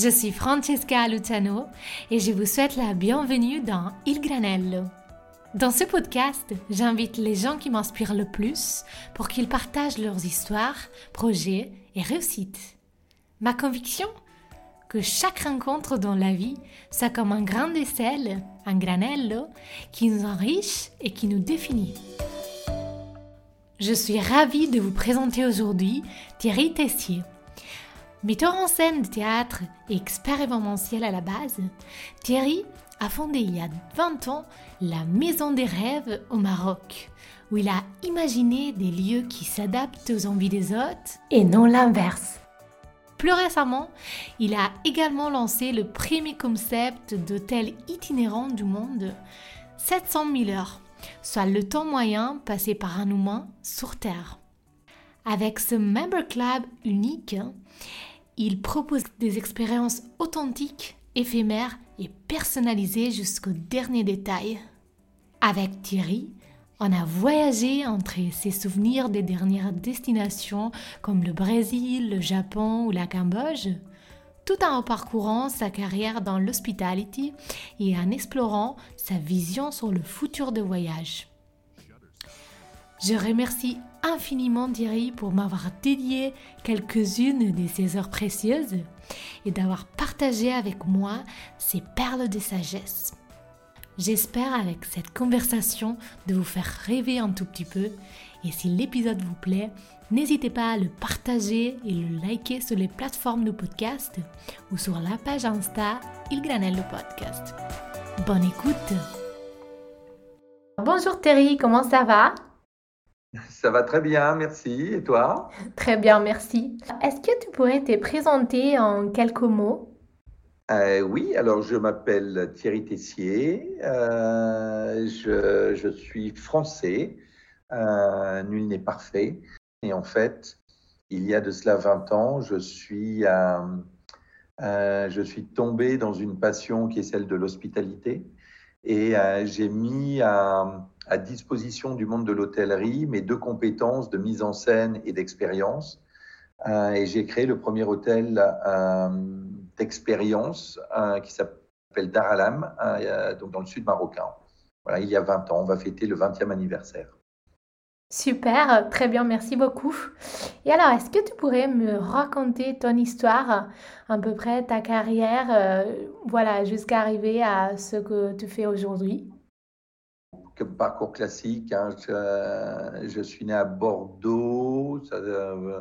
Je suis Francesca Luciano et je vous souhaite la bienvenue dans Il Granello. Dans ce podcast, j'invite les gens qui m'inspirent le plus pour qu'ils partagent leurs histoires, projets et réussites. Ma conviction que chaque rencontre dans la vie soit comme un grain de sel, un granello, qui nous enrichit et qui nous définit. Je suis ravie de vous présenter aujourd'hui Thierry Tessier. Metteur en scène de théâtre et expert événementiel à la base, Thierry a fondé il y a 20 ans la Maison des Rêves au Maroc, où il a imaginé des lieux qui s'adaptent aux envies des hôtes et non l'inverse. Plus récemment, il a également lancé le premier concept d'hôtel itinérant du monde, 700 000 heures, soit le temps moyen passé par un humain sur Terre. Avec ce Member Club unique, il propose des expériences authentiques, éphémères et personnalisées jusqu'au dernier détail. Avec Thierry, on a voyagé entre ses souvenirs des dernières destinations comme le Brésil, le Japon ou la Cambodge, tout en parcourant sa carrière dans l'hospitality et en explorant sa vision sur le futur de voyage. Je remercie infiniment Thierry pour m'avoir dédié quelques-unes de ses heures précieuses et d'avoir partagé avec moi ses perles de sagesse. J'espère avec cette conversation de vous faire rêver un tout petit peu et si l'épisode vous plaît, n'hésitez pas à le partager et le liker sur les plateformes de podcast ou sur la page Insta Il Granello Podcast. Bonne écoute Bonjour Thierry, comment ça va? Ça va très bien, merci. Et toi? Très bien, merci. Est-ce que tu pourrais te présenter en quelques mots? Euh, Oui, alors je m'appelle Thierry Tessier, euh, je, suis français, euh, nul n'est parfait. Et en fait, il y a de cela 20 ans, je suis, je suis tombé dans une passion qui est celle de l'hospitalité. Et j'ai mis à à disposition du monde de l'hôtellerie mes deux compétences de mise en scène et d'expérience. Euh, et j'ai créé le premier hôtel euh, d'expérience euh, qui s'appelle Daralam, donc dans le sud marocain. Voilà, il y a 20 ans, on va fêter le 20e anniversaire. Super, très bien, merci beaucoup. Et alors, est-ce que tu pourrais me raconter ton histoire, à peu près ta carrière, voilà, jusqu'à arriver à ce que tu fais aujourd'hui? Parcours classique. Hein. Je, suis né à Bordeaux. Ça, euh,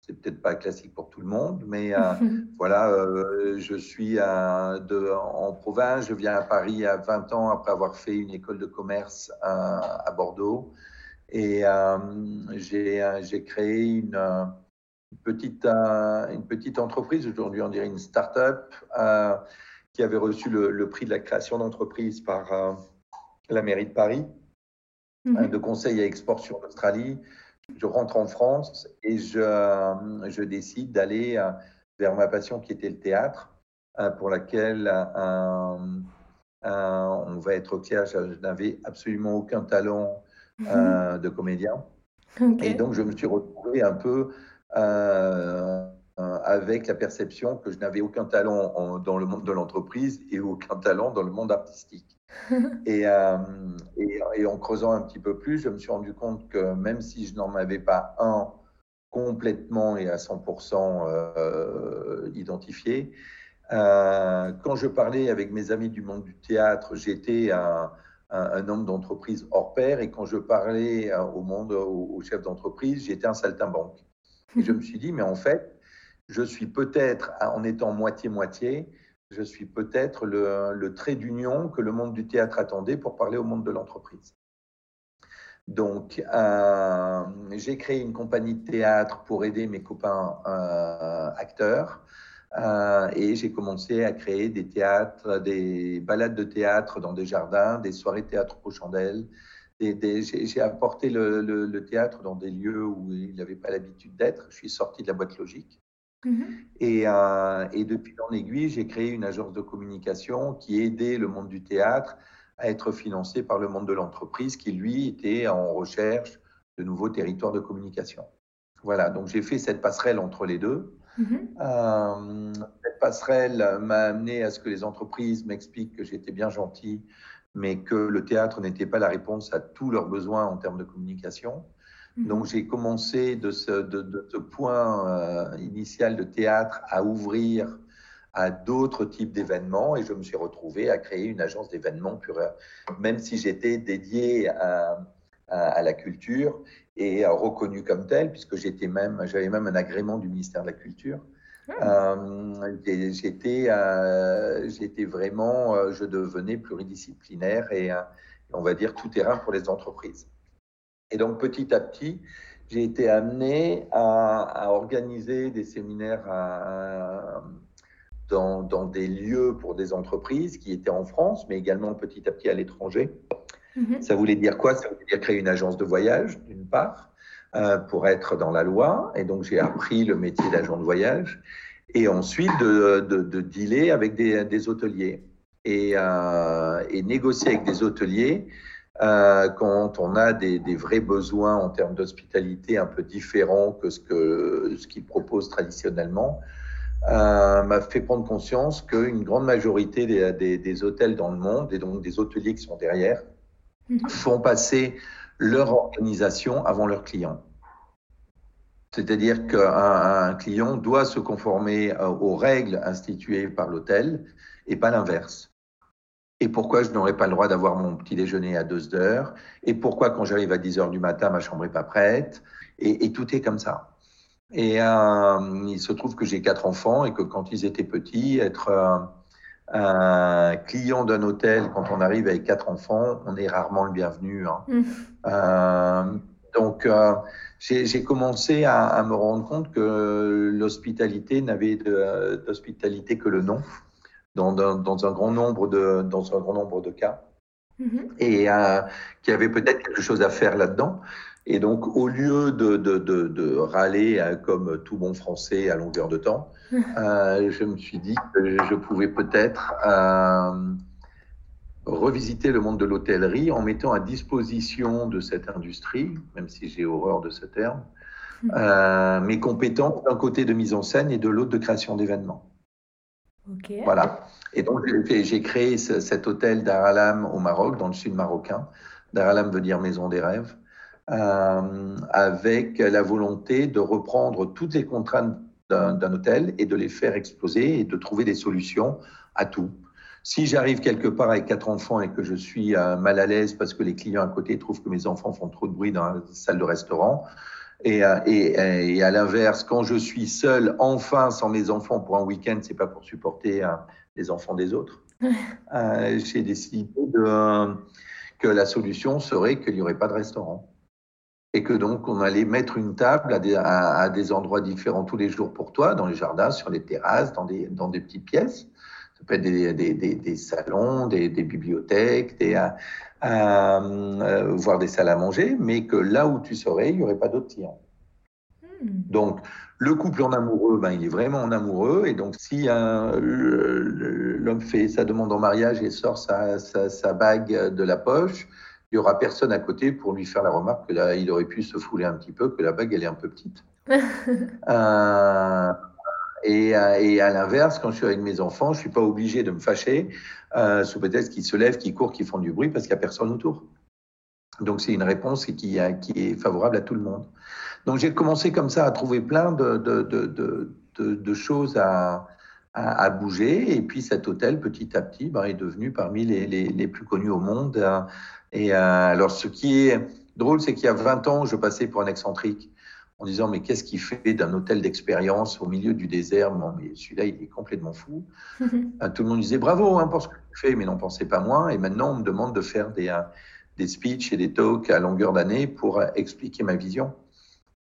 c'est peut-être pas classique pour tout le monde, mais euh, voilà, euh, je suis de, en province. Je viens à Paris à 20 ans après avoir fait une école de commerce à, Bordeaux. Et j'ai créé une, petite, une petite entreprise, aujourd'hui on dirait une start-up, qui avait reçu le, le prix de la création d'entreprise par la mairie de Paris, mhm. de conseil à export sur l'Australie. Je rentre en France et je, je décide d'aller euh, vers ma passion qui était le théâtre, euh, pour laquelle, euh, on va être clair, je, n'avais absolument aucun talent mhm. de comédien. Et donc, je me suis retrouvé un peu avec la perception que je n'avais aucun talent dans le monde de l'entreprise et aucun talent dans le monde artistique. Euh, et, en creusant un petit peu plus, je me suis rendu compte que même si je n'en avais pas un complètement et à 100% euh, identifié, euh, quand je parlais avec mes amis du monde du théâtre, j'étais un, homme d'entreprise hors pair, et quand je parlais au monde, au, chef d'entreprise, j'étais un saltimbanque. Et je me suis dit, mais en fait, je suis peut-être, en étant moitié-moitié, je suis peut-être le, trait d'union que le monde du théâtre attendait pour parler au monde de l'entreprise. Donc, euh, j'ai créé une compagnie de théâtre pour aider mes copains euh, acteurs. Euh, et j'ai commencé à créer des théâtres, des balades de théâtre dans des jardins, des soirées théâtre aux chandelles. j'ai apporté le, le, théâtre dans des lieux où il n'avait pas l'habitude d'être. Je suis sorti de la boîte logique. Mhm. Euh, et, depuis en aiguille, j'ai créé une agence de communication qui aidait le monde du théâtre à être financé par le monde de l'entreprise qui, lui, était en recherche de nouveaux territoires de communication. Voilà, donc j'ai fait cette passerelle entre les deux. Mm-hmm. cette passerelle m'a amené à ce que les entreprises m'expliquent que j'étais bien gentil, mais que le théâtre n'était pas la réponse à tous leurs besoins en termes de communication. Mm-hmm. Donc j'ai commencé de ce, de, ce point euh, initial de théâtre à ouvrir à d'autres types d'événements et je me suis retrouvé à créer une agence d'événements pure, même si j'étais dédié à, à, la culture et reconnu comme tel, puisque j'étais même, j'avais même un agrément du ministère de la Culture. Ah. Euh, j'étais, euh, j'étais vraiment, euh, je devenais pluridisciplinaire et, on va dire tout terrain pour les entreprises. Et donc petit à petit, j'ai été amené à, organiser des séminaires dans, dans, des lieux pour des entreprises qui étaient en France, mais également petit à petit à l'étranger. Mhm. Ça voulait dire quoi? Ça voulait dire créer une agence de voyage, d'une part, euh, pour être dans la loi. Et donc, j'ai appris le métier d'agent de voyage. Et ensuite, de, de, dealer avec des, des hôteliers. Et, euh, et, négocier avec des hôteliers euh, quand on a des, des, vrais besoins en termes d'hospitalité un peu différents que ce qu'ils ce qu'ils proposent traditionnellement, euh, m'a fait prendre conscience qu'une grande majorité des, des, des, hôtels dans le monde, et donc des hôteliers qui sont derrière, Mhm. font passer leur organisation avant leurs clients. C'est-à-dire qu'un client doit se conformer euh, aux règles instituées par l'hôtel et pas l'inverse. Et pourquoi je n'aurais pas le droit d'avoir mon petit déjeuner à 2 heures? Et pourquoi quand j'arrive à 10 heures du matin, ma chambre n'est pas prête? Et, tout est comme ça. Et euh, il se trouve que j'ai quatre enfants et que quand ils étaient petits, être... Euh, un client d'un hôtel, quand on arrive avec quatre enfants, on est rarement le bienvenu. Hein. Mmh. Euh, donc, j'ai commencé à, à, me rendre compte que l'hospitalité n'avait d'hospitalité que le nom, dans, dans, dans, un grand nombre de, dans un grand nombre de cas, mmh. et euh, qu'il y avait peut-être quelque chose à faire là-dedans. Et donc, au lieu de, de, de, de râler euh, comme tout bon français à longueur de temps, euh, je me suis dit que je pouvais peut-être euh, revisiter le monde de l'hôtellerie en mettant à disposition de cette industrie, même si j'ai horreur de ce terme, euh, mes compétences d'un côté de mise en scène et de l'autre de création d'événements. Voilà. Et donc, j'ai créé cet hôtel d'Aralam au Maroc, dans le sud marocain. D'Aralam veut dire maison des rêves. Euh, avec la volonté de reprendre toutes les contraintes d'un hôtel et de les faire exploser et de trouver des solutions à tout. Si j'arrive quelque part avec quatre enfants et que je suis euh, mal à l'aise parce que les clients à côté trouvent que mes enfants font trop de bruit dans la salle de restaurant, et, euh, et, et à l'inverse, quand je suis seul, enfin, sans mes enfants pour un week-end, c'est pas pour supporter les enfants des autres. J'ai décidé de, que la solution serait qu'il n'y aurait pas de restaurant et que donc on allait mettre une table à des, à, des, endroits différents tous les jours pour toi, dans les jardins, sur les terrasses, dans des, dans des petites pièces. Ça peut être des, des, des salons, des, bibliothèques, des, euh, voire des salles à manger, mais que là où tu serais, il n'y aurait pas d'autres clients. Hmm. Donc, le couple en amoureux, ben, il est vraiment en amoureux. Et donc, si euh, l'homme fait sa demande en mariage et sort sa, sa, sa bague de la poche, il n'y aura personne à côté pour lui faire la remarque que là, il aurait pu se fouler un petit peu, que la bague, elle est un peu petite. euh, et, et, à l'inverse, quand je suis avec mes enfants, je suis pas obligé de me fâcher euh, sous prétexte qu'ils se lèvent, qu'ils courent, qu'ils font du bruit parce qu'il n'y a personne autour. Donc c'est une réponse qui, qui, est favorable à tout le monde. Donc j'ai commencé comme ça à trouver plein de, choses à, bouger. Et puis cet hôtel, petit à petit, ben, est devenu parmi les, plus connus au monde. Et euh, alors, ce qui est drôle, c'est qu'il y a 20 ans, je passais pour un excentrique en disant mais qu'est-ce qu'il fait d'un hôtel d'expérience au milieu du désert? Non, mais celui-là, il est complètement fou. Euh, tout le monde disait bravo hein, pour ce que tu fais, mais n'en pensez pas moins. Et maintenant, on me demande de faire des, euh, des speeches et des talks à longueur d'année pour expliquer ma vision.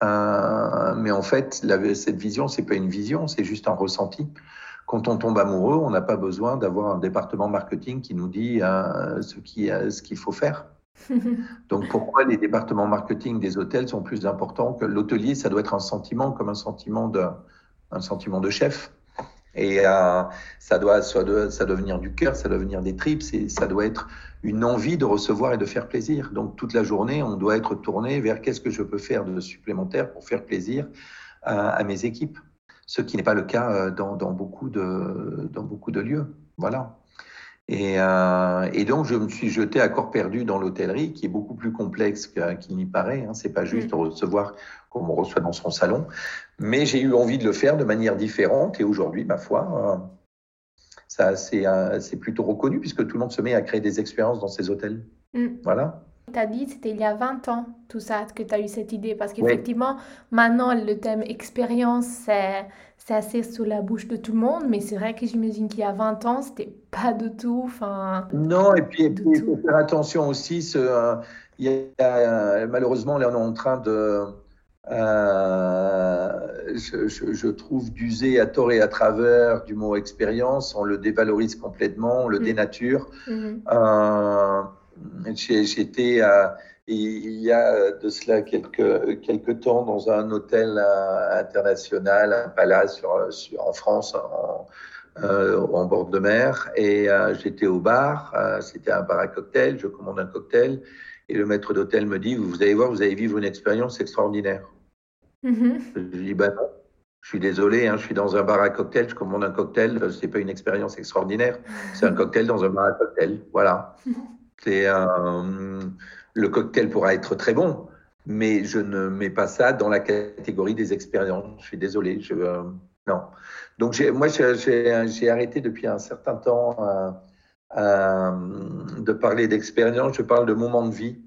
Euh, mais en fait, la, cette vision, c'est pas une vision, c'est juste un ressenti. Quand on tombe amoureux, on n'a pas besoin d'avoir un département marketing qui nous dit euh, ce qu'il euh, ce qu'il faut faire. Donc pourquoi les départements marketing des hôtels sont plus importants que l'hôtelier? Ça doit être un sentiment comme un sentiment de, un sentiment de chef. Et euh, ça, doit, ça, doit, venir du cœur, ça doit venir des tripes, ça doit être une envie de recevoir et de faire plaisir. Donc toute la journée, on doit être tourné vers qu'est-ce que je peux faire de supplémentaire pour faire plaisir à mes équipes. ce qui n'est pas le cas dans, dans, beaucoup de, dans beaucoup de lieux. Voilà. Et, euh, et, donc, je me suis jeté à corps perdu dans l'hôtellerie, qui est beaucoup plus complexe qu'il n'y paraît. Hein. C'est pas juste mm. recevoir comme on reçoit dans son salon. Mais j'ai eu envie de le faire de manière différente. Et aujourd'hui, ma foi, euh, ça, euh, c'est plutôt reconnu puisque tout le monde se met à créer des expériences dans ces hôtels. Mm. Voilà. Tu as dit c'était il y a 20 ans, tout ça, que tu as eu cette idée. Parce qu'effectivement, maintenant, le thème expérience, c'est c'est assez sous la bouche de tout le monde, mais c'est vrai que j'imagine qu'il y a 20 ans, c'était pas du tout. Enfin, non, et puis il faut faire attention aussi. Ce, euh, y a, malheureusement, là, on est en train de. Euh, je, trouve d'user à tort et à travers du mot expérience. On le dévalorise complètement, on le mm. dénature. Mm-hmm. Euh, j'étais il y a de cela quelques, quelques temps dans un hôtel euh, international, un palace en France, en, euh, en, bord de mer. Et euh, j'étais au bar, c'était un bar à cocktail, je commande un cocktail. Et le maître d'hôtel me dit, vous allez voir, vous allez vivre une expérience extraordinaire. Mm-hmm. Je lui dis, bah non, je suis désolé, hein, je suis dans un bar à cocktail, je commande un cocktail, ce n'est pas une expérience extraordinaire, c'est un cocktail dans un bar à cocktail. Voilà. Un le cocktail pourra être très bon, mais je ne mets pas ça dans la catégorie des expériences. Je suis désolé. Euh, non. Donc, moi, j'ai arrêté depuis un certain temps euh, euh, de parler d'expérience. Je parle de moments de vie,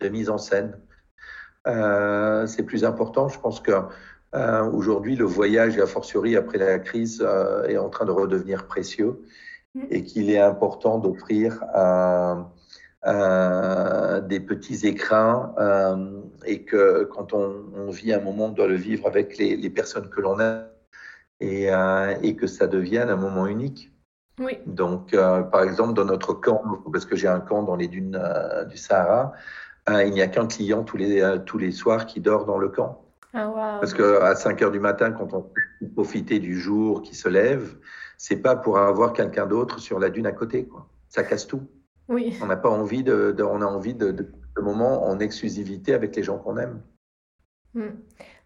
de mise en scène. C'est plus important. Je pense que aujourd'hui, le voyage, et a fortiori après la crise, est en train de redevenir précieux. Et qu'il est important d'offrir euh, des petits écrins euh, et que quand on, vit un moment, on doit le vivre avec les, personnes que l'on aime et, euh, et, que ça devienne un moment unique. Oui. Donc, par exemple, dans notre camp, parce que j'ai un camp dans les dunes du Sahara, il n'y a qu'un client tous les, tous les soirs qui dort dans le camp. Ah, wow. Parce qu'à 5 heures du matin, quand on profite du jour qui se lève, c'est pas pour avoir quelqu'un d'autre sur la dune à côté. Quoi. Ça casse tout. Oui. On n'a pas envie de, on a envie de, de, moments en exclusivité avec les gens qu'on aime. Hmm.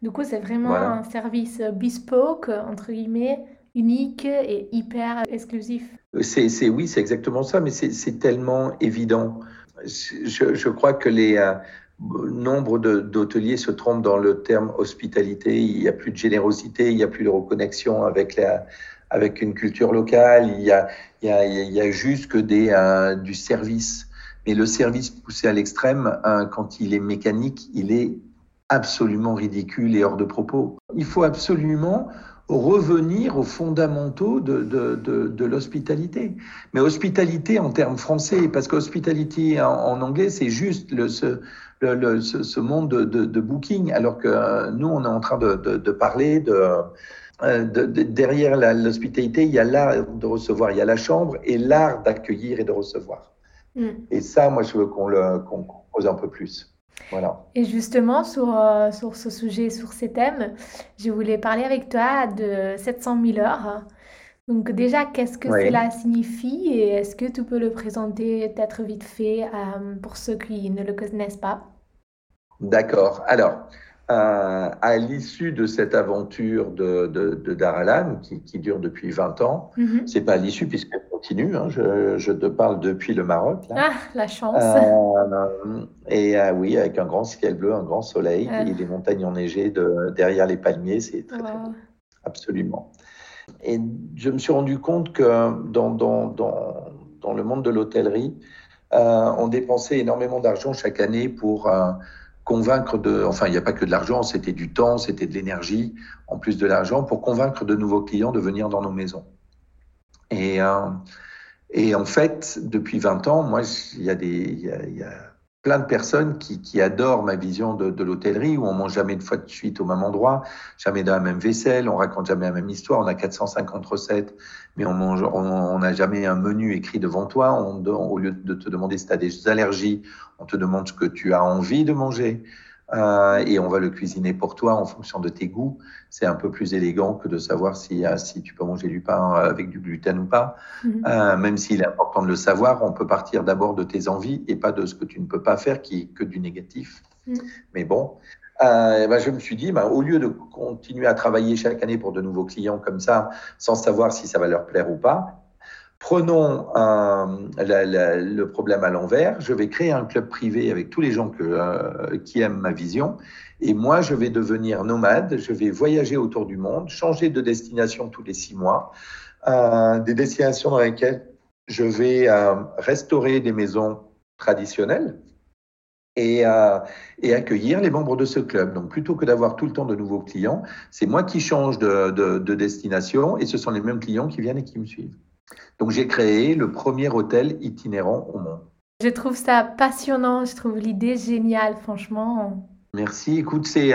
Du coup, c'est vraiment un service bespoke, entre guillemets, unique et hyper exclusif. C'est, oui, c'est exactement ça, mais c'est, tellement évident. Je, je, crois que les euh, nombre d'hôteliers se trompent dans le terme hospitalité. Il n'y a plus de générosité, il n'y a plus de reconnexion avec la, avec une culture locale. Il y a, il y a, il y a juste que des, euh, du service. Mais le service poussé à l'extrême, euh, quand il est mécanique, il est absolument ridicule et hors de propos. Il faut absolument revenir aux fondamentaux de, de, de, de l'hospitalité. Mais hospitalité en termes français, parce qu'hospitalité en, en, anglais, c'est juste le, ce, ce, ce, monde de, booking, alors que euh, nous, on est en train de parler de euh, de, derrière l'hospitalité, il y a l'art de recevoir, il y a la chambre et l'art d'accueillir et de recevoir. Mm. Et ça, moi, je veux qu'on le qu'on pose un peu plus. Voilà. Et justement, sur, euh, sur ce sujet, sur ces thèmes, je voulais parler avec toi de 700 000 heures. Donc déjà, qu'est-ce que cela signifie et est-ce que tu peux le présenter peut-être vite fait euh, pour ceux qui ne le connaissent pas? D'accord. Alors, à, à l'issue de cette aventure de, de, de Daralan, qui, qui, dure depuis 20 ans, mm-hmm. c'est pas à l'issue puisqu'elle continue, hein, je, je, te parle depuis le Maroc. Là. Ah, la chance euh, Et euh, oui, avec un grand ciel bleu, un grand soleil, et les montagnes enneigées de, derrière les palmiers, c'est très, très beau. Absolument. Et je me suis rendu compte que dans, dans, dans, dans le monde de l'hôtellerie, euh, on dépensait énormément d'argent chaque année pour convaincre de, enfin, il n'y a pas que de l'argent, c'était du temps, c'était de l'énergie, en plus de l'argent, pour convaincre de nouveaux clients de venir dans nos maisons. Et, euh, et en fait, depuis 20 ans, moi, il y a des, plein de personnes qui, qui, adorent ma vision de, de l'hôtellerie, où on mange jamais une fois de suite au même endroit, jamais dans la même vaisselle, on raconte jamais la même histoire, on a 450 recettes, mais on mange, on n'a jamais un menu écrit devant toi. On, au lieu de te demander si tu as des allergies, on te demande ce que tu as envie de manger. Euh, et on va le cuisiner pour toi en fonction de tes goûts. C'est un peu plus élégant que de savoir si, euh, si tu peux manger du pain avec du gluten ou pas. Euh, même s'il est important de le savoir, on peut partir d'abord de tes envies et pas de ce que tu ne peux pas faire qui est que du négatif. Mm. Mais bon, euh, ben, je me suis dit, ben, au lieu de continuer à travailler chaque année pour de nouveaux clients comme ça, sans savoir si ça va leur plaire ou pas, prenons le problème à l'envers. Je vais créer un club privé avec tous les gens que, euh, qui aiment ma vision. Et moi, je vais devenir nomade. Je vais voyager autour du monde, changer de destination tous les six mois. Euh, des destinations dans lesquelles je vais restaurer des maisons traditionnelles et, euh, et, accueillir les membres de ce club. Donc, plutôt que d'avoir tout le temps de nouveaux clients, c'est moi qui change de, de, destination et ce sont les mêmes clients qui viennent et qui me suivent. Donc, j'ai créé le premier hôtel itinérant au monde. Je trouve ça passionnant, je trouve l'idée géniale, franchement. Merci. Écoute, c'est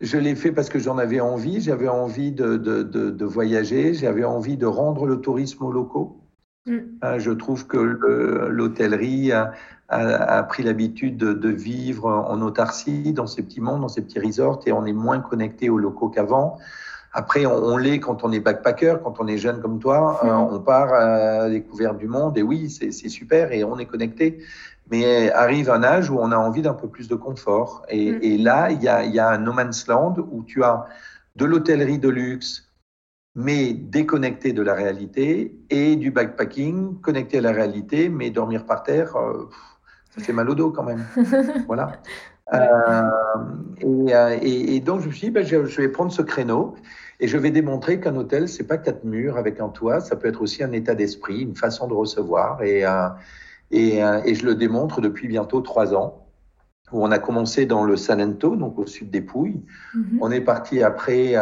je l'ai fait parce que j'en avais envie. J'avais envie de, de, de voyager. J'avais envie de rendre le tourisme aux locaux. Mm. Euh, je trouve que l'hôtellerie a, a, pris l'habitude de, vivre en autarcie dans ces petits mondes, dans ces petits resorts, et on est moins connecté aux locaux qu'avant. Après, on, l'est quand on est backpacker, quand on est jeune comme toi, euh, on part à la découverte du monde, et oui, c'est super, et on est connecté. Mais arrive un âge où on a envie d'un peu plus de confort. Et, et là, il y a, y a un no man's land où tu as de l'hôtellerie de luxe, mais déconnecté de la réalité, et du backpacking, connecté à la réalité, mais dormir par terre, euh, ça fait mal au dos quand même. voilà. Euh, euh, et, et, donc, je me suis dit, ben, je, vais prendre ce créneau et je vais démontrer qu'un hôtel, c'est pas quatre murs avec un toit, ça peut être aussi un état d'esprit, une façon de recevoir. Et, euh, et, et, je le démontre depuis bientôt trois ans, où on a commencé dans le Salento, donc au sud des Pouilles. Mm-hmm. On est parti après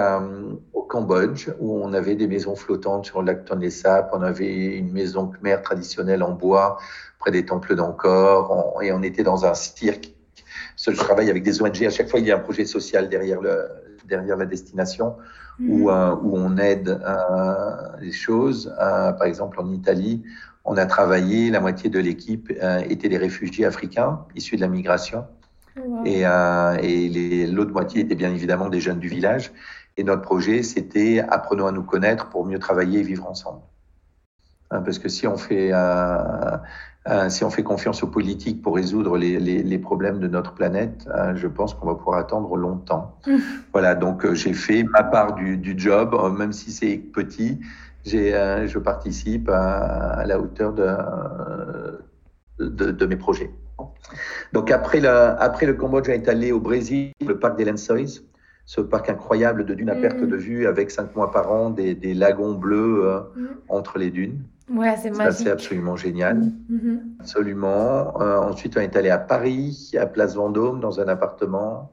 au Cambodge, où on avait des maisons flottantes sur le lac Tonlé Sap, on avait une maison khmer traditionnelle en bois près des temples d'Angkor, et on était dans un cirque. Je travaille avec des ONG. À chaque fois, il y a un projet social derrière, le, derrière la destination où, mhm. euh, où on aide euh, les choses. Euh, par exemple, en Italie, on a travaillé, la moitié de l'équipe était des réfugiés africains issus de la migration. Et, et l'autre moitié était bien évidemment des jeunes du village. Et notre projet, c'était apprenons à nous connaître pour mieux travailler et vivre ensemble. Hein, parce que si on fait euh, si on fait confiance aux politiques pour résoudre les, les, les problèmes de notre planète, euh, je pense qu'on va pouvoir attendre longtemps. Mmh. Voilà, donc euh, j'ai fait ma part du, du job, même si c'est petit. je participe à, à, la hauteur de, de, de, mes projets. Donc après le, après le Cambodge, j'ai allé au Brésil, le parc des Lençóis, ce parc incroyable de dunes à perte mmh. de vue avec cinq mois par an, des, des lagons bleus mmh. entre les dunes. Ouais, c'est magique. C'est absolument génial. Mm-hmm. Absolument. Euh, ensuite, on est allé à Paris, à Place Vendôme, dans un appartement.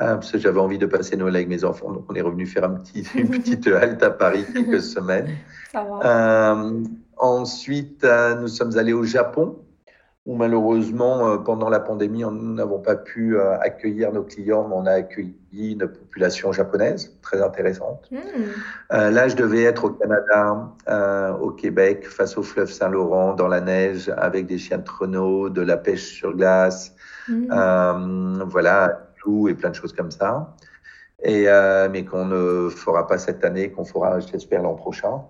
Euh, parce que j'avais envie de passer Noël avec mes enfants. Donc, on est revenu faire un petit, une petite halte à Paris quelques semaines. Ça va. Euh, ensuite, euh, nous sommes allés au Japon où malheureusement, euh, pendant la pandémie, nous n'avons pas pu euh, accueillir nos clients, mais on a accueilli une population japonaise très intéressante. Hmm. Euh, là, je devais être au Canada, au Québec, face au fleuve Saint-Laurent, dans la neige, avec des chiens de traîneau, de la pêche sur glace, hmm. voilà, tout et plein de choses comme ça. Et, mais qu'on ne fera pas cette année, qu'on fera, j'espère, l'an prochain.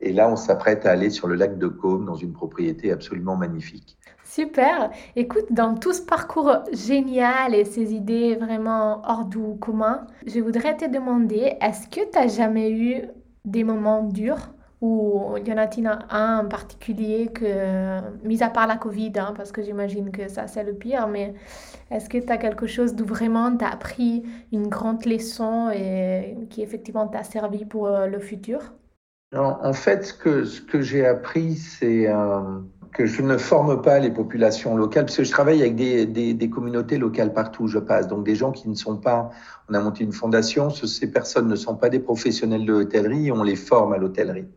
Et là, on s'apprête à aller sur le lac de Côme, dans une propriété absolument magnifique. Super. Écoute, dans tout ce parcours génial et ces idées vraiment hors du commun, je voudrais te demander, est-ce que tu as jamais eu des moments durs ou y en a-t-il un en particulier que, mis à part la Covid, hein, parce que j'imagine que ça c'est le pire, mais est-ce que tu as quelque chose d'où vraiment tu as appris une grande leçon et qui effectivement t'a servi pour euh, le futur? En fait, ce que, ce que j'ai appris, c'est... Euh, que je ne forme pas les populations locales, parce que je travaille avec des, des, des, communautés locales partout où je passe. Donc des gens qui ne sont pas, on a monté une fondation, ces personnes ne sont pas des professionnels de l'hôtellerie, on les forme à l'hôtellerie.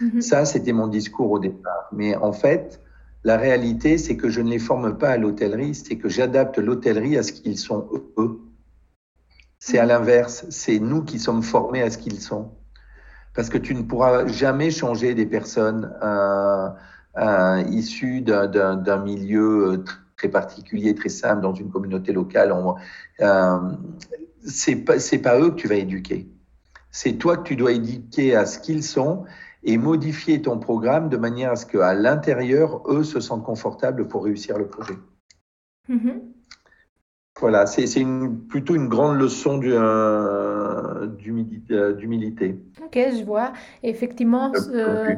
Mm-hmm. Ça, c'était mon discours au départ. Mais en fait, la réalité, c'est que je ne les forme pas à l'hôtellerie, c'est que j'adapte l'hôtellerie à ce qu'ils sont eux. C'est à mm-hmm. l'inverse, c'est nous qui sommes formés à ce qu'ils sont. Parce que tu ne pourras jamais changer des personnes. Euh, euh, issus d'un milieu euh, très particulier, très simple, dans une communauté locale. Euh, c'est pas, pas eux que tu vas éduquer. C'est toi que tu dois éduquer à ce qu'ils sont et modifier ton programme de manière à ce qu'à l'intérieur, eux se sentent confortables pour réussir le projet. Mm-hmm. Voilà, c'est une, plutôt une grande leçon euh, d'humilité. Ok, je vois. Effectivement, ce,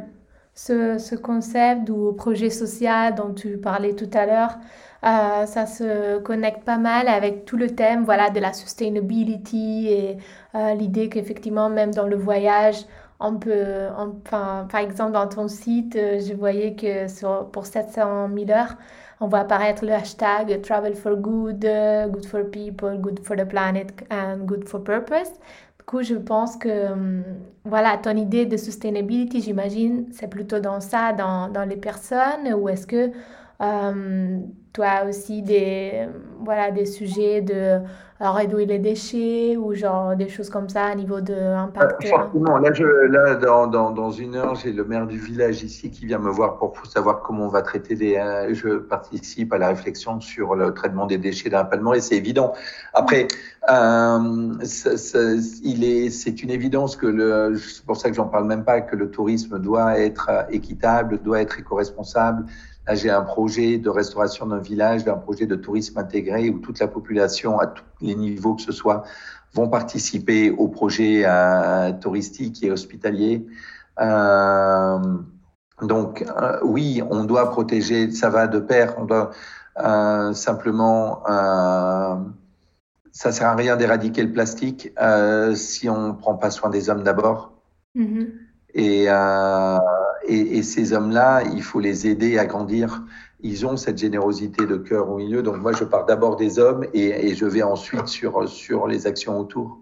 ce, ce, concept ou projet social dont tu parlais tout à l'heure, euh, ça se connecte pas mal avec tout le thème voilà, de la sustainability et euh, l'idée qu'effectivement, même dans le voyage, on peut, enfin, par exemple, dans ton site, euh, je voyais que sur, pour 700 000 heures, on voit apparaître le hashtag Travel for Good, Good for People, Good for the Planet and Good for Purpose. Du coup, je pense que, hum, voilà, ton idée de sustainability, j'imagine, c'est plutôt dans ça, dans, dans les personnes, ou est-ce que euh, toi aussi des, voilà, des sujets de euh, réduire les déchets ou genre des choses comme ça à niveau de impact euh, Là, je, là dans, dans, dans, une heure, j'ai le maire du village ici qui vient me voir pour savoir comment on va traiter les. je participe à la réflexion sur le traitement des déchets d'un et c'est évident. Après, euh, il est, c'est une évidence que le. C'est pour ça que j'en parle même pas que le tourisme doit être équitable, doit être éco-responsable Là, j'ai un projet de restauration d'un village, d'un projet de tourisme intégré où toute la population, à tous les niveaux que ce soit, vont participer au projet euh, touristique et hospitalier. Euh, donc, euh, oui, on doit protéger, ça va de pair, on doit simplement, ça sert à rien d'éradiquer le plastique si on ne prend pas soin des hommes d'abord. Mm-hmm. Et et, et ces hommes-là, il faut les aider à grandir. Ils ont cette générosité de cœur au milieu. Donc moi, je pars d'abord des hommes et, et, je vais ensuite sur, sur les actions autour.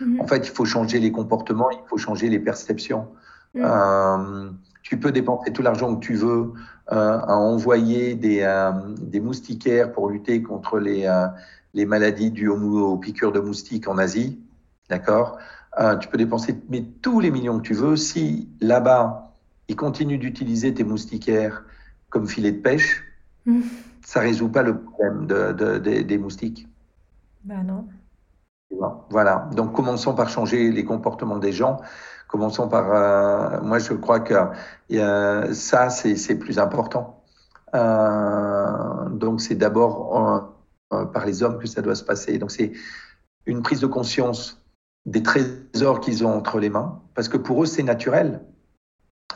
Mhm. En fait, il faut changer les comportements, il faut changer les perceptions. Mhm. Euh, tu peux dépenser tout l'argent que tu veux euh, à envoyer des, euh, des, moustiquaires pour lutter contre les, les maladies dues aux, aux, piqûres de moustiques en Asie. D'accord? Tu peux dépenser mais tous les millions que tu veux. Si là-bas, ils continuent d'utiliser tes moustiquaires comme filet de pêche, mm. ça ne résout pas le problème de, des moustiques. Ben non. Voilà. Donc, commençons par changer les comportements des gens. Commençons par. Euh, moi, je crois que euh, ça, c'est plus important. Euh, donc, c'est d'abord par les hommes que ça doit se passer. Donc, c'est une prise de conscience des trésors qu'ils ont entre les mains, parce que pour eux, c'est naturel.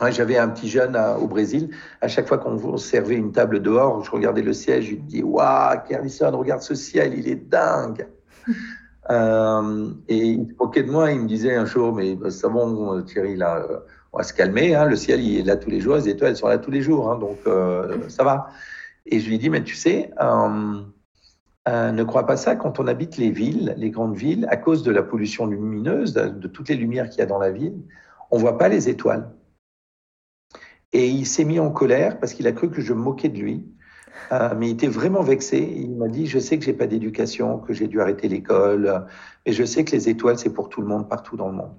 J'avais un petit jeune au Brésil. À chaque fois qu'on servait une table dehors, je regardais le ciel, je lui dis Waouh, Carlison, regarde ce ciel, il est dingue. euh, et il se moquait de moi, il me disait un jour Mais bah, c'est bon, Thierry, là, euh, on va se calmer. Hein, le ciel, il est là tous les jours, les étoiles sont là tous les jours, hein, donc euh, ça va. Et je lui dis Mais tu sais, euh, ne crois pas ça quand on habite les villes, les grandes villes, à cause de la pollution lumineuse, de, de toutes les lumières qu'il y a dans la ville, on voit pas les étoiles. Et il s'est mis en colère parce qu'il a cru que je me moquais de lui. Euh, mais il était vraiment vexé. Il m'a dit Je sais que j'ai pas d'éducation, que j'ai dû arrêter l'école, mais je sais que les étoiles, c'est pour tout le monde, partout dans le monde.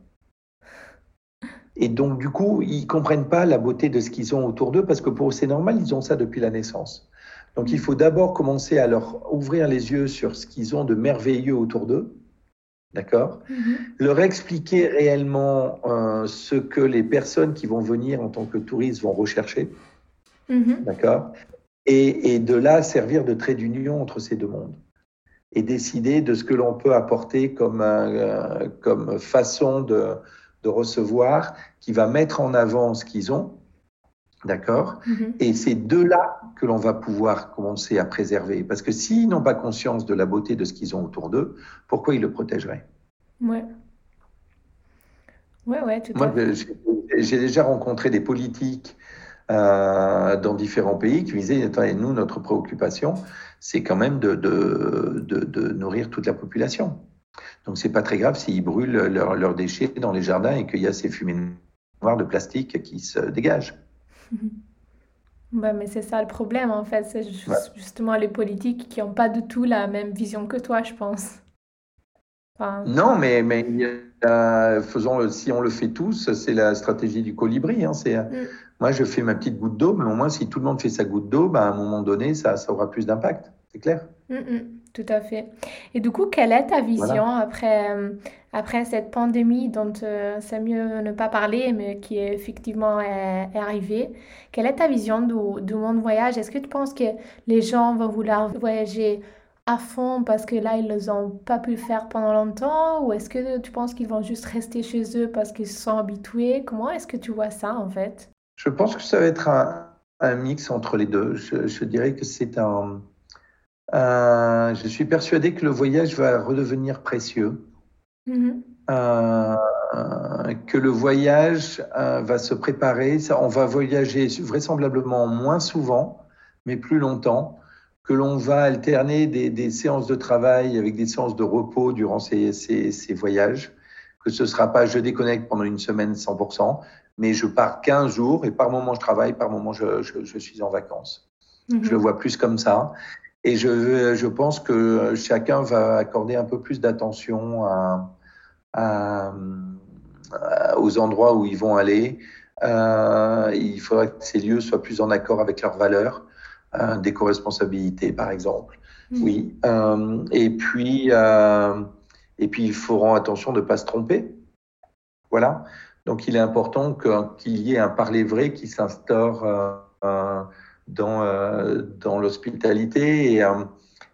Et donc, du coup, ils comprennent pas la beauté de ce qu'ils ont autour d'eux parce que pour eux, c'est normal, ils ont ça depuis la naissance. Donc, il faut d'abord commencer à leur ouvrir les yeux sur ce qu'ils ont de merveilleux autour d'eux D'accord? Mm-hmm. Leur expliquer réellement euh, ce que les personnes qui vont venir en tant que touristes vont rechercher? Mm-hmm. D'accord? Et, et, de là, servir de trait d'union entre ces deux mondes. Et décider de ce que l'on peut apporter comme, euh, comme façon de, de recevoir qui va mettre en avant ce qu'ils ont D'accord? Mm-hmm. Et c'est de là que l'on va pouvoir commencer à préserver. Parce que s'ils n'ont pas conscience de la beauté de ce qu'ils ont autour d'eux, pourquoi ils le protégeraient? Ouais. Ouais, ouais, tout Moi, j'ai déjà rencontré des politiques euh, dans différents pays qui me disaient Attendez, nous, notre préoccupation, c'est quand même de, de, de, de, nourrir toute la population. Donc, c'est pas très grave s'ils brûlent leurs déchets dans les jardins et qu'il y a ces fumées noires de plastique qui se dégagent. Bah, mais c'est ça le problème en fait, c'est justement les politiques qui n'ont pas du tout la même vision que toi, je pense. Non, mais, mais faisons, si on le fait tous, c'est la stratégie du colibri. Hein, c'est, mm. Moi, je fais ma petite goutte d'eau, mais au moins, si tout le monde fait sa goutte d'eau, bah, à un moment donné, ça, ça aura plus d'impact. C'est clair mm, mm. Tout à fait. Et du coup, quelle est ta vision après, euh, après cette pandémie dont euh, c'est mieux ne pas parler, mais qui est effectivement est, arrivée? Quelle est ta vision du, du monde voyage? Est-ce que tu penses que les gens vont vouloir voyager à fond parce que là, ils n'ont pas pu le faire pendant longtemps? Ou est-ce que tu penses qu'ils vont juste rester chez eux parce qu'ils se sont habitués? Comment est-ce que tu vois ça en fait? Je pense que ça va être un, mix entre les deux. Je, dirais que c'est un, Je suis persuadé que le voyage va redevenir précieux. Mm-hmm. Euh, que le voyage euh, va se préparer. Ça, on va voyager vraisemblablement moins souvent, mais plus longtemps. Que l'on va alterner des, séances de travail avec des séances de repos durant ces, ces, voyages. Que ce ne sera pas je déconnecte pendant une semaine 100%, mais je pars 15 jours et par moment je travaille, par moment je, je, suis en vacances. Mm-hmm. Je le vois plus comme ça. Et je, je pense que chacun va accorder un peu plus d'attention à, à, aux endroits où ils vont aller. Euh, il faudrait que ces lieux soient plus en accord avec leurs valeurs, euh, d'éco-responsabilité par exemple. Mmh. Oui. Euh, et puis, euh, et puis ils feront attention de ne pas se tromper. Voilà. Donc il est important qu'il y ait un parler vrai qui s'instaure dans, euh, dans l'hospitalité et,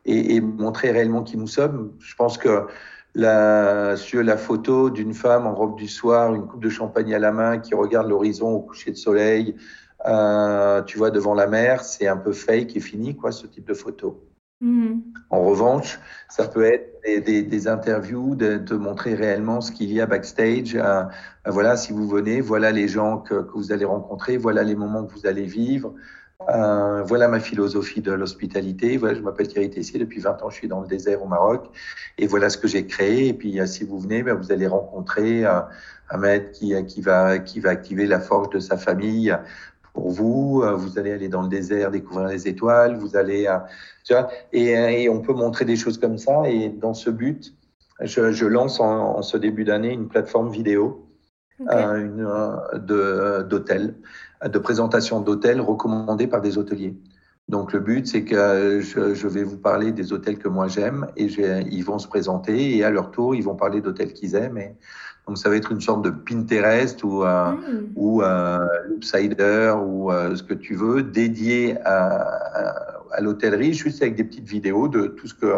et, et, montrer réellement qui nous sommes. Je pense que la, sur la photo d'une femme en robe du soir, une coupe de champagne à la main qui regarde l'horizon au coucher de soleil, euh, tu vois, devant la mer, c'est un peu fake et fini, quoi, ce type de photo. Mm-hmm. En revanche, ça peut être des, des, interviews, de, de, montrer réellement ce qu'il y a backstage. Euh, voilà, si vous venez, voilà les gens que, que, vous allez rencontrer, voilà les moments que vous allez vivre. Euh, voilà ma philosophie de l'hospitalité. Voilà, je m'appelle Thierry Tessier. Depuis 20 ans, je suis dans le désert au Maroc. Et voilà ce que j'ai créé. Et puis, euh, si vous venez, ben, vous allez rencontrer euh, un maître qui, qui, va, qui va activer la forge de sa famille pour vous. Vous allez aller dans le désert, découvrir les étoiles. Vous allez, tu vois, et, on peut montrer des choses comme ça. Et dans ce but, je, lance en, ce début d'année une plateforme vidéo okay. d'hôtel de présentation d'hôtels recommandés par des hôteliers. Donc le but, c'est que je, vais vous parler des hôtels que moi j'aime et ils vont se présenter et à leur tour, ils vont parler d'hôtels qu'ils aiment. Et donc ça va être une sorte de Pinterest ou, euh, mm. ou euh, Loopsider ou euh, ce que tu veux, dédié à, à, l'hôtellerie, juste avec des petites vidéos de tout ce que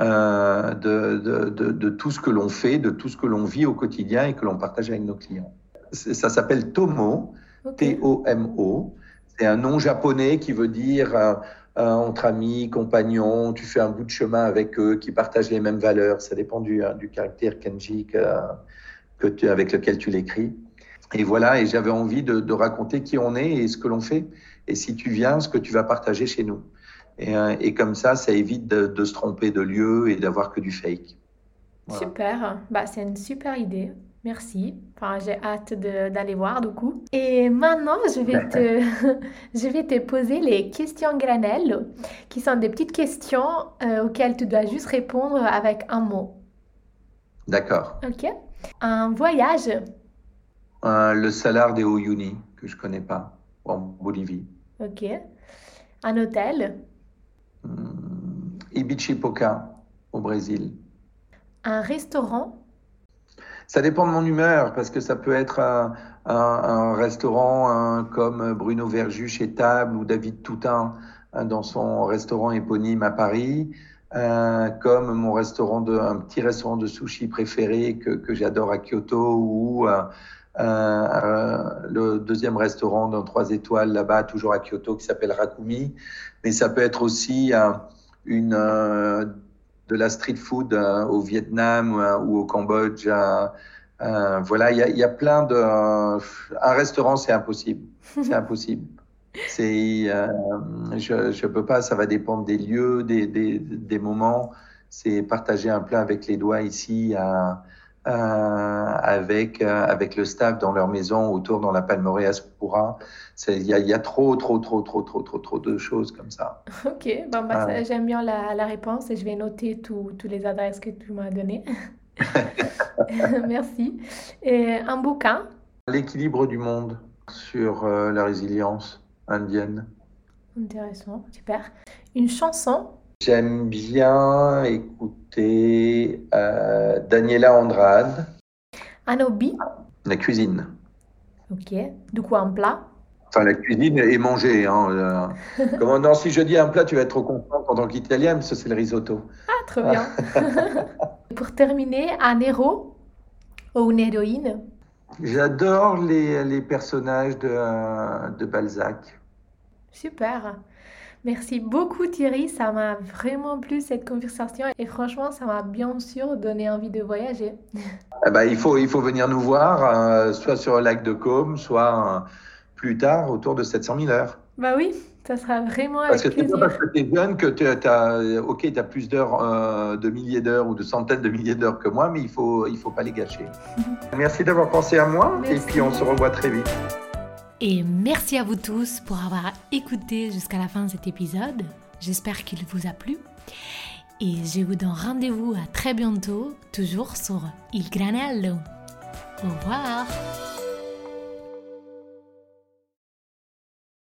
euh, de, de, de, de tout ce que l'on fait, de tout ce que l'on vit au quotidien et que l'on partage avec nos clients. Ça s'appelle Tomo, T-O-M-O. C'est un nom japonais qui veut dire euh, euh, entre amis, compagnons, tu fais un bout de chemin avec eux qui partagent les mêmes valeurs. Ça dépend du, hein, du caractère kanji que, que tu, avec lequel tu l'écris. Et voilà, et j'avais envie de, de, raconter qui on est et ce que l'on fait. Et si tu viens, ce que tu vas partager chez nous. Et, euh, et comme ça, ça évite de, de, se tromper de lieu et d'avoir que du fake. Super, bah, c'est une super idée. Merci. Enfin, j'ai hâte d'aller voir du coup. Et maintenant, je vais, te, je vais te poser les questions granelles, qui sont des petites questions euh, auxquelles tu dois juste répondre avec un mot. D'accord. Ok. Un voyage. Euh, le Salar de Uyuni, que je connais pas, en Bolivie. Ok. Un hôtel. Hmm, Ibichipoca, au Brésil. Un restaurant? Ça dépend de mon humeur, parce que ça peut être un, un, un restaurant comme Bruno Verju chez Table ou David Toutain hein, dans son restaurant éponyme à Paris, euh, comme mon restaurant de, un petit restaurant de sushi préféré que, que j'adore à Kyoto ou euh, euh, le deuxième restaurant dans trois étoiles là-bas, toujours à Kyoto, qui s'appelle Rakumi. Mais ça peut être aussi une de la street food euh, au Vietnam euh, ou au Cambodge. Euh, voilà, il y a, y a, plein de. un restaurant, c'est impossible. C'est impossible. C'est, je ne peux pas, ça va dépendre des lieux, des, des, des moments. C'est partager un plat avec les doigts ici à, euh, avec, euh, avec le staff dans leur maison autour dans la Palmeraie Aspura. Il y a, y a, trop, trop, trop, trop, trop, trop, trop de choses comme ça. Ok, bon, bah, ah. j'aime bien la, la, réponse et je vais noter toutes les adresses que tu m'as données. Merci. Et un bouquin? L'équilibre du monde sur euh, la résilience indienne. Intéressant, super. Une chanson? J'aime bien écouter euh, Daniela Andrade. Un hobby La cuisine. Ok. Du coup, un plat Enfin, la cuisine et manger. Hein. non, si je dis un plat, tu vas être trop content en tant qu'Italien, mais ça, c'est le risotto. Ah, très bien. Pour terminer, un héros ou une héroïne? J'adore les, les, personnages de, de Balzac. Super. Merci beaucoup Thierry, ça m'a vraiment plu cette conversation et franchement ça m'a bien sûr donné envie de voyager. Eh ben, il, faut, il faut venir nous voir, euh, soit sur le lac de Côme, soit euh, plus tard autour de 700 000 heures. Bah oui, ça sera vraiment parce avec que plaisir. Pas parce que tu es jeune que tu as, ok, tu as plus d'heures, euh, de milliers d'heures ou de centaines de milliers d'heures que moi, mais il ne faut, il faut pas les gâcher. Merci d'avoir pensé à moi et puis on se revoit très vite. Et merci à vous tous pour avoir écouté jusqu'à la fin de cet épisode. J'espère qu'il vous a plu. Et je vous donne rendez-vous à très bientôt, toujours sur Il Granello. Au revoir